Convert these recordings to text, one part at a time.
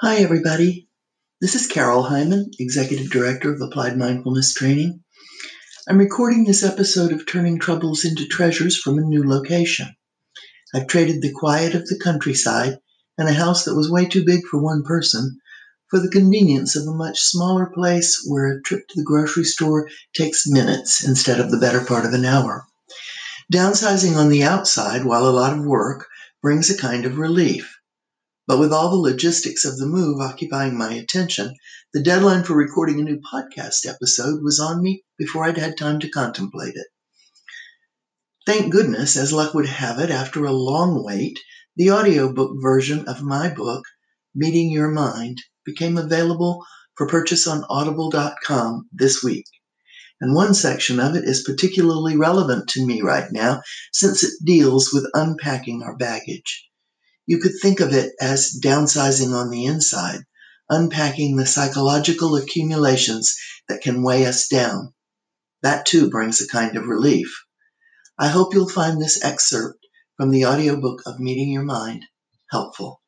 Hi, everybody. This is Carol Hyman, Executive Director of Applied Mindfulness Training. I'm recording this episode of Turning Troubles into Treasures from a new location. I've traded the quiet of the countryside and a house that was way too big for one person for the convenience of a much smaller place where a trip to the grocery store takes minutes instead of the better part of an hour. Downsizing on the outside, while a lot of work, brings a kind of relief. But with all the logistics of the move occupying my attention, the deadline for recording a new podcast episode was on me before I'd had time to contemplate it. Thank goodness, as luck would have it, after a long wait, the audiobook version of my book, Meeting Your Mind, became available for purchase on audible.com this week. And one section of it is particularly relevant to me right now since it deals with unpacking our baggage. You could think of it as downsizing on the inside, unpacking the psychological accumulations that can weigh us down. That too brings a kind of relief. I hope you'll find this excerpt from the audiobook of Meeting Your Mind helpful.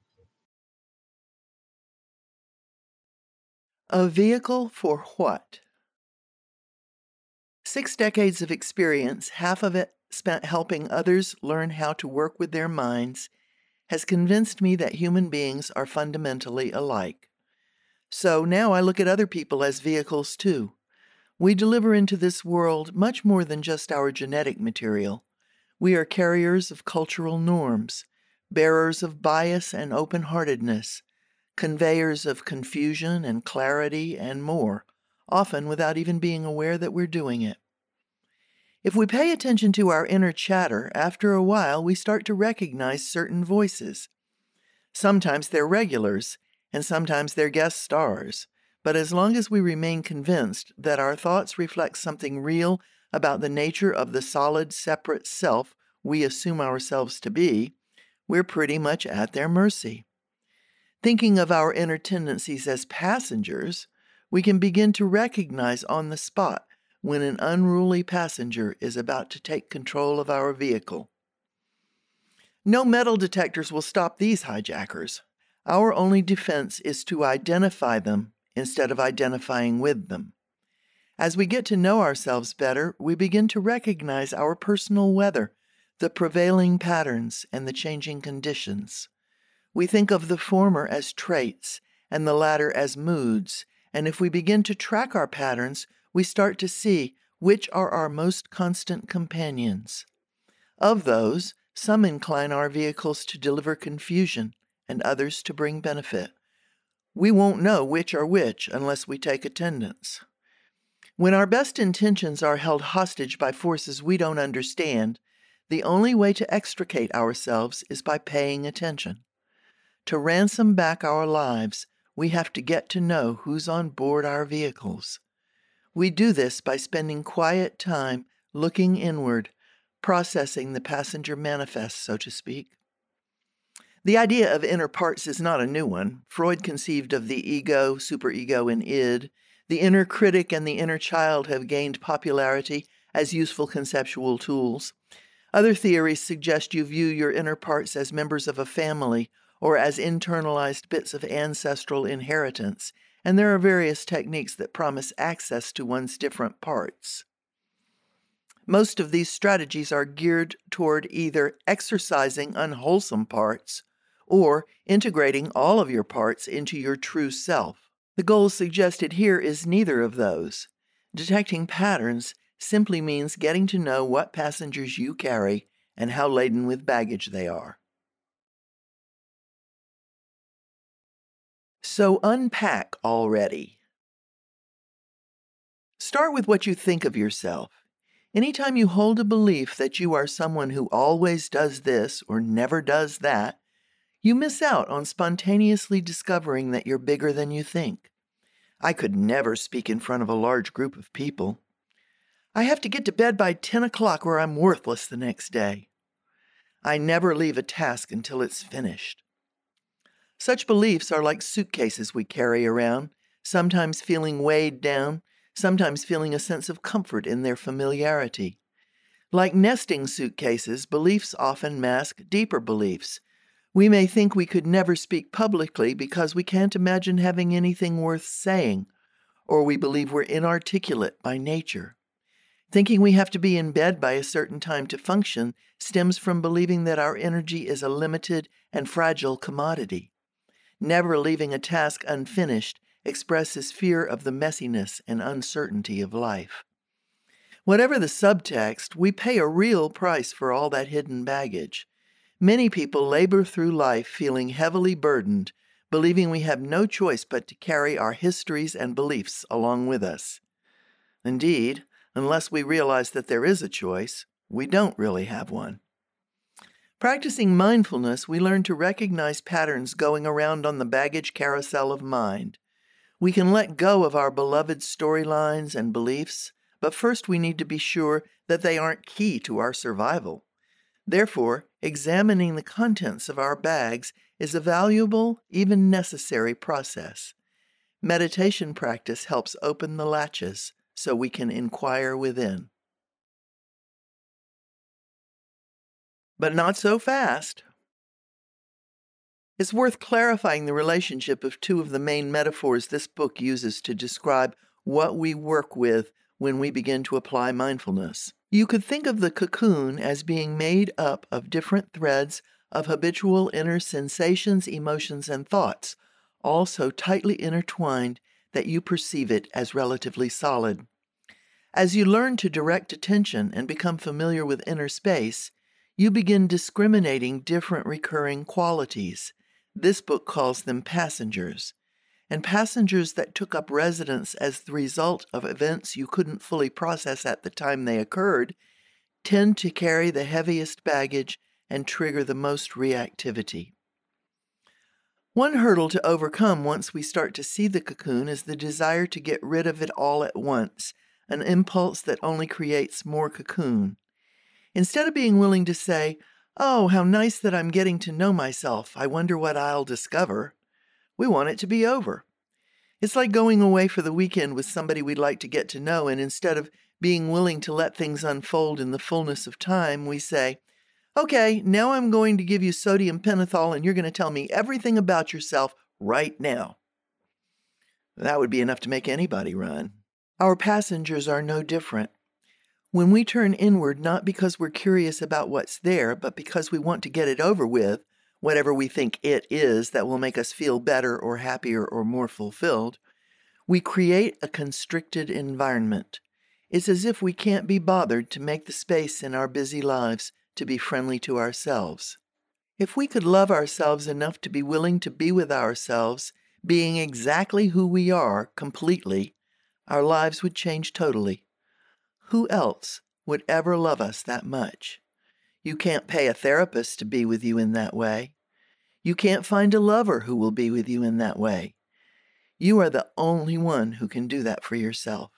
A vehicle for what? Six decades of experience, half of it spent helping others learn how to work with their minds, has convinced me that human beings are fundamentally alike. So now I look at other people as vehicles too. We deliver into this world much more than just our genetic material. We are carriers of cultural norms, bearers of bias and open heartedness, conveyors of confusion and clarity and more, often without even being aware that we're doing it. If we pay attention to our inner chatter, after a while we start to recognize certain voices. Sometimes they're regulars, and sometimes they're guest stars. But as long as we remain convinced that our thoughts reflect something real about the nature of the solid, separate self we assume ourselves to be, we're pretty much at their mercy. Thinking of our inner tendencies as passengers, we can begin to recognize on the spot when an unruly passenger is about to take control of our vehicle. No metal detectors will stop these hijackers. Our only defense is to identify them instead of identifying with them. As we get to know ourselves better, we begin to recognize our personal weather, the prevailing patterns, and the changing conditions. We think of the former as traits and the latter as moods, and if we begin to track our patterns, we start to see which are our most constant companions. Of those, some incline our vehicles to deliver confusion and others to bring benefit. We won't know which are which unless we take attendance. When our best intentions are held hostage by forces we don't understand, the only way to extricate ourselves is by paying attention. To ransom back our lives, we have to get to know who's on board our vehicles. We do this by spending quiet time looking inward, processing the passenger manifest, so to speak. The idea of inner parts is not a new one. Freud conceived of the ego, superego, and id. The inner critic and the inner child have gained popularity as useful conceptual tools. Other theories suggest you view your inner parts as members of a family or as internalized bits of ancestral inheritance, and there are various techniques that promise access to one's different parts. Most of these strategies are geared toward either exercising unwholesome parts or integrating all of your parts into your true self. The goal suggested here is neither of those. Detecting patterns simply means getting to know what passengers you carry and how laden with baggage they are. So unpack already. Start with what you think of yourself. Anytime you hold a belief that you are someone who always does this or never does that, you miss out on spontaneously discovering that you're bigger than you think. I could never speak in front of a large group of people. I have to get to bed by 10 o'clock or I'm worthless the next day. I never leave a task until it's finished. Such beliefs are like suitcases we carry around, sometimes feeling weighed down, sometimes feeling a sense of comfort in their familiarity. Like nesting suitcases, beliefs often mask deeper beliefs. We may think we could never speak publicly because we can't imagine having anything worth saying, or we believe we're inarticulate by nature. Thinking we have to be in bed by a certain time to function stems from believing that our energy is a limited and fragile commodity. Never leaving a task unfinished expresses fear of the messiness and uncertainty of life. Whatever the subtext, we pay a real price for all that hidden baggage. Many people labor through life feeling heavily burdened, believing we have no choice but to carry our histories and beliefs along with us. Indeed, unless we realize that there is a choice, we don't really have one. Practicing mindfulness, we learn to recognize patterns going around on the baggage carousel of mind. We can let go of our beloved storylines and beliefs, but first we need to be sure that they aren't key to our survival. Therefore, examining the contents of our bags is a valuable, even necessary process. Meditation practice helps open the latches so we can inquire within. But not so fast. It's worth clarifying the relationship of two of the main metaphors this book uses to describe what we work with when we begin to apply mindfulness. You could think of the cocoon as being made up of different threads of habitual inner sensations, emotions, and thoughts, all so tightly intertwined that you perceive it as relatively solid. As you learn to direct attention and become familiar with inner space, you begin discriminating different recurring qualities. This book calls them passengers. And passengers that took up residence as the result of events you couldn't fully process at the time they occurred tend to carry the heaviest baggage and trigger the most reactivity. One hurdle to overcome once we start to see the cocoon is the desire to get rid of it all at once, an impulse that only creates more cocoon. Instead of being willing to say, Oh, how nice that I'm getting to know myself. I wonder what I'll discover. We want it to be over. It's like going away for the weekend with somebody we'd like to get to know, and instead of being willing to let things unfold in the fullness of time, we say, Okay, now I'm going to give you sodium pentothal, and you're going to tell me everything about yourself right now. That would be enough to make anybody run. Our passengers are no different. When we turn inward, not because we're curious about what's there, but because we want to get it over with, whatever we think it is that will make us feel better or happier or more fulfilled, we create a constricted environment. It's as if we can't be bothered to make the space in our busy lives to be friendly to ourselves. If we could love ourselves enough to be willing to be with ourselves, being exactly who we are completely, our lives would change totally. Who else would ever love us that much? You can't pay a therapist to be with you in that way. You can't find a lover who will be with you in that way. You are the only one who can do that for yourself.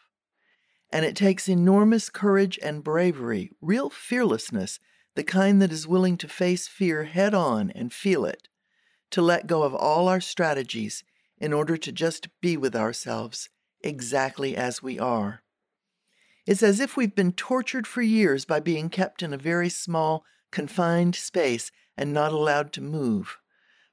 And it takes enormous courage and bravery, real fearlessness, the kind that is willing to face fear head on and feel it, to let go of all our strategies in order to just be with ourselves exactly as we are. It's as if we've been tortured for years by being kept in a very small, confined space and not allowed to move.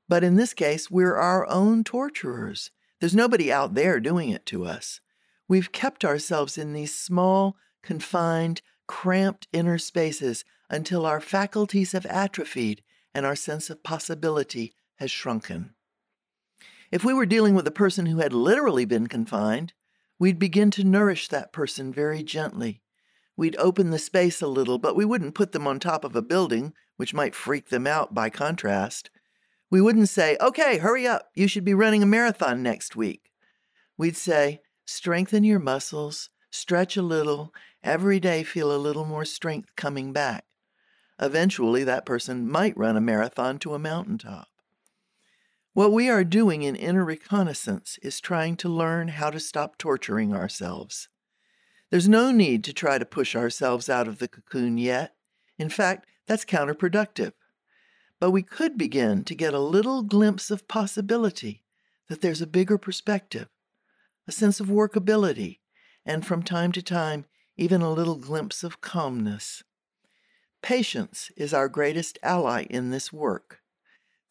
But in this case, we're our own torturers. There's nobody out there doing it to us. We've kept ourselves in these small, confined, cramped inner spaces until our faculties have atrophied and our sense of possibility has shrunken. If we were dealing with a person who had literally been confined, We'd begin to nourish that person very gently. We'd open the space a little, but we wouldn't put them on top of a building, which might freak them out by contrast. We wouldn't say, okay, hurry up, you should be running a marathon next week. We'd say, strengthen your muscles, stretch a little, every day feel a little more strength coming back. Eventually, that person might run a marathon to a mountaintop. What we are doing in inner reconnaissance is trying to learn how to stop torturing ourselves. There's no need to try to push ourselves out of the cocoon yet. In fact, that's counterproductive. But we could begin to get a little glimpse of possibility that there's a bigger perspective, a sense of workability, and from time to time, even a little glimpse of calmness. Patience is our greatest ally in this work.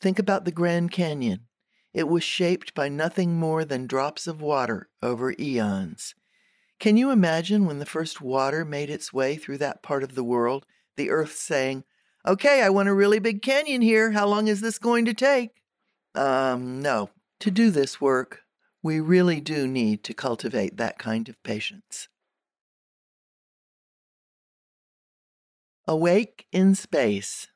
Think about the Grand Canyon. It was shaped by nothing more than drops of water over eons. Can you imagine when the first water made its way through that part of the world, the earth saying, Okay, I want a really big canyon here. How long is this going to take? Um, no. To do this work, we really do need to cultivate that kind of patience. Awake in space.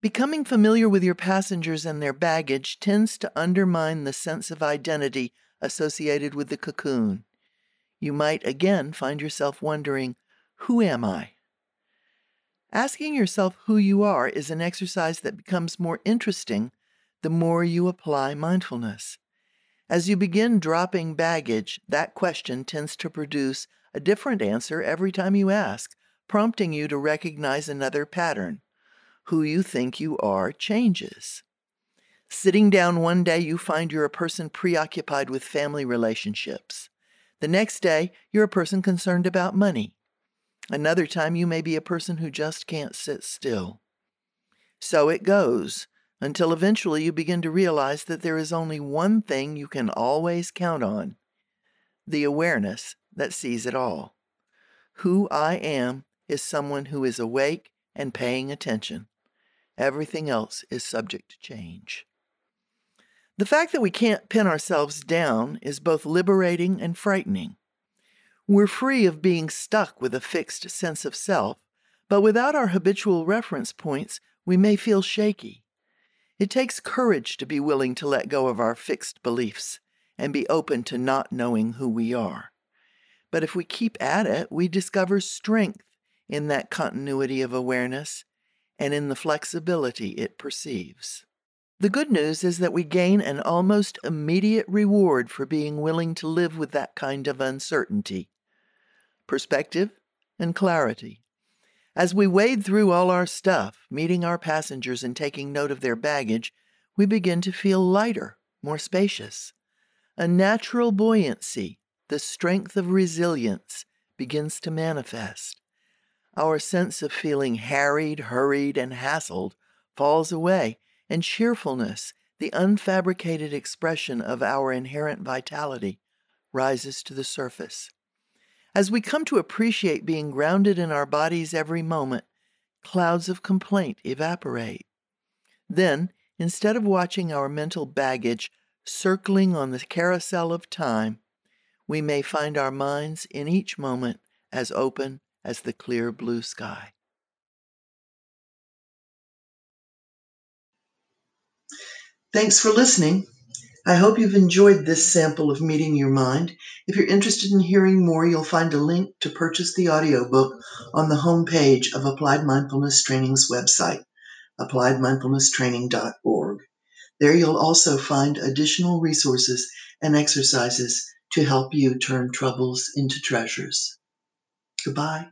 Becoming familiar with your passengers and their baggage tends to undermine the sense of identity associated with the cocoon. You might again find yourself wondering, Who am I? Asking yourself who you are is an exercise that becomes more interesting the more you apply mindfulness. As you begin dropping baggage, that question tends to produce a different answer every time you ask, prompting you to recognize another pattern. Who you think you are changes. Sitting down one day, you find you're a person preoccupied with family relationships. The next day, you're a person concerned about money. Another time, you may be a person who just can't sit still. So it goes until eventually you begin to realize that there is only one thing you can always count on the awareness that sees it all. Who I am is someone who is awake and paying attention. Everything else is subject to change. The fact that we can't pin ourselves down is both liberating and frightening. We're free of being stuck with a fixed sense of self, but without our habitual reference points, we may feel shaky. It takes courage to be willing to let go of our fixed beliefs and be open to not knowing who we are. But if we keep at it, we discover strength in that continuity of awareness and in the flexibility it perceives. The good news is that we gain an almost immediate reward for being willing to live with that kind of uncertainty perspective and clarity. As we wade through all our stuff, meeting our passengers and taking note of their baggage, we begin to feel lighter, more spacious. A natural buoyancy, the strength of resilience, begins to manifest our sense of feeling harried, hurried, and hassled falls away, and cheerfulness, the unfabricated expression of our inherent vitality, rises to the surface. As we come to appreciate being grounded in our bodies every moment, clouds of complaint evaporate. Then, instead of watching our mental baggage circling on the carousel of time, we may find our minds in each moment as open as the clear blue sky. Thanks for listening. I hope you've enjoyed this sample of Meeting Your Mind. If you're interested in hearing more, you'll find a link to purchase the audiobook on the homepage of Applied Mindfulness Training's website, appliedmindfulnesstraining.org. There you'll also find additional resources and exercises to help you turn troubles into treasures. Goodbye.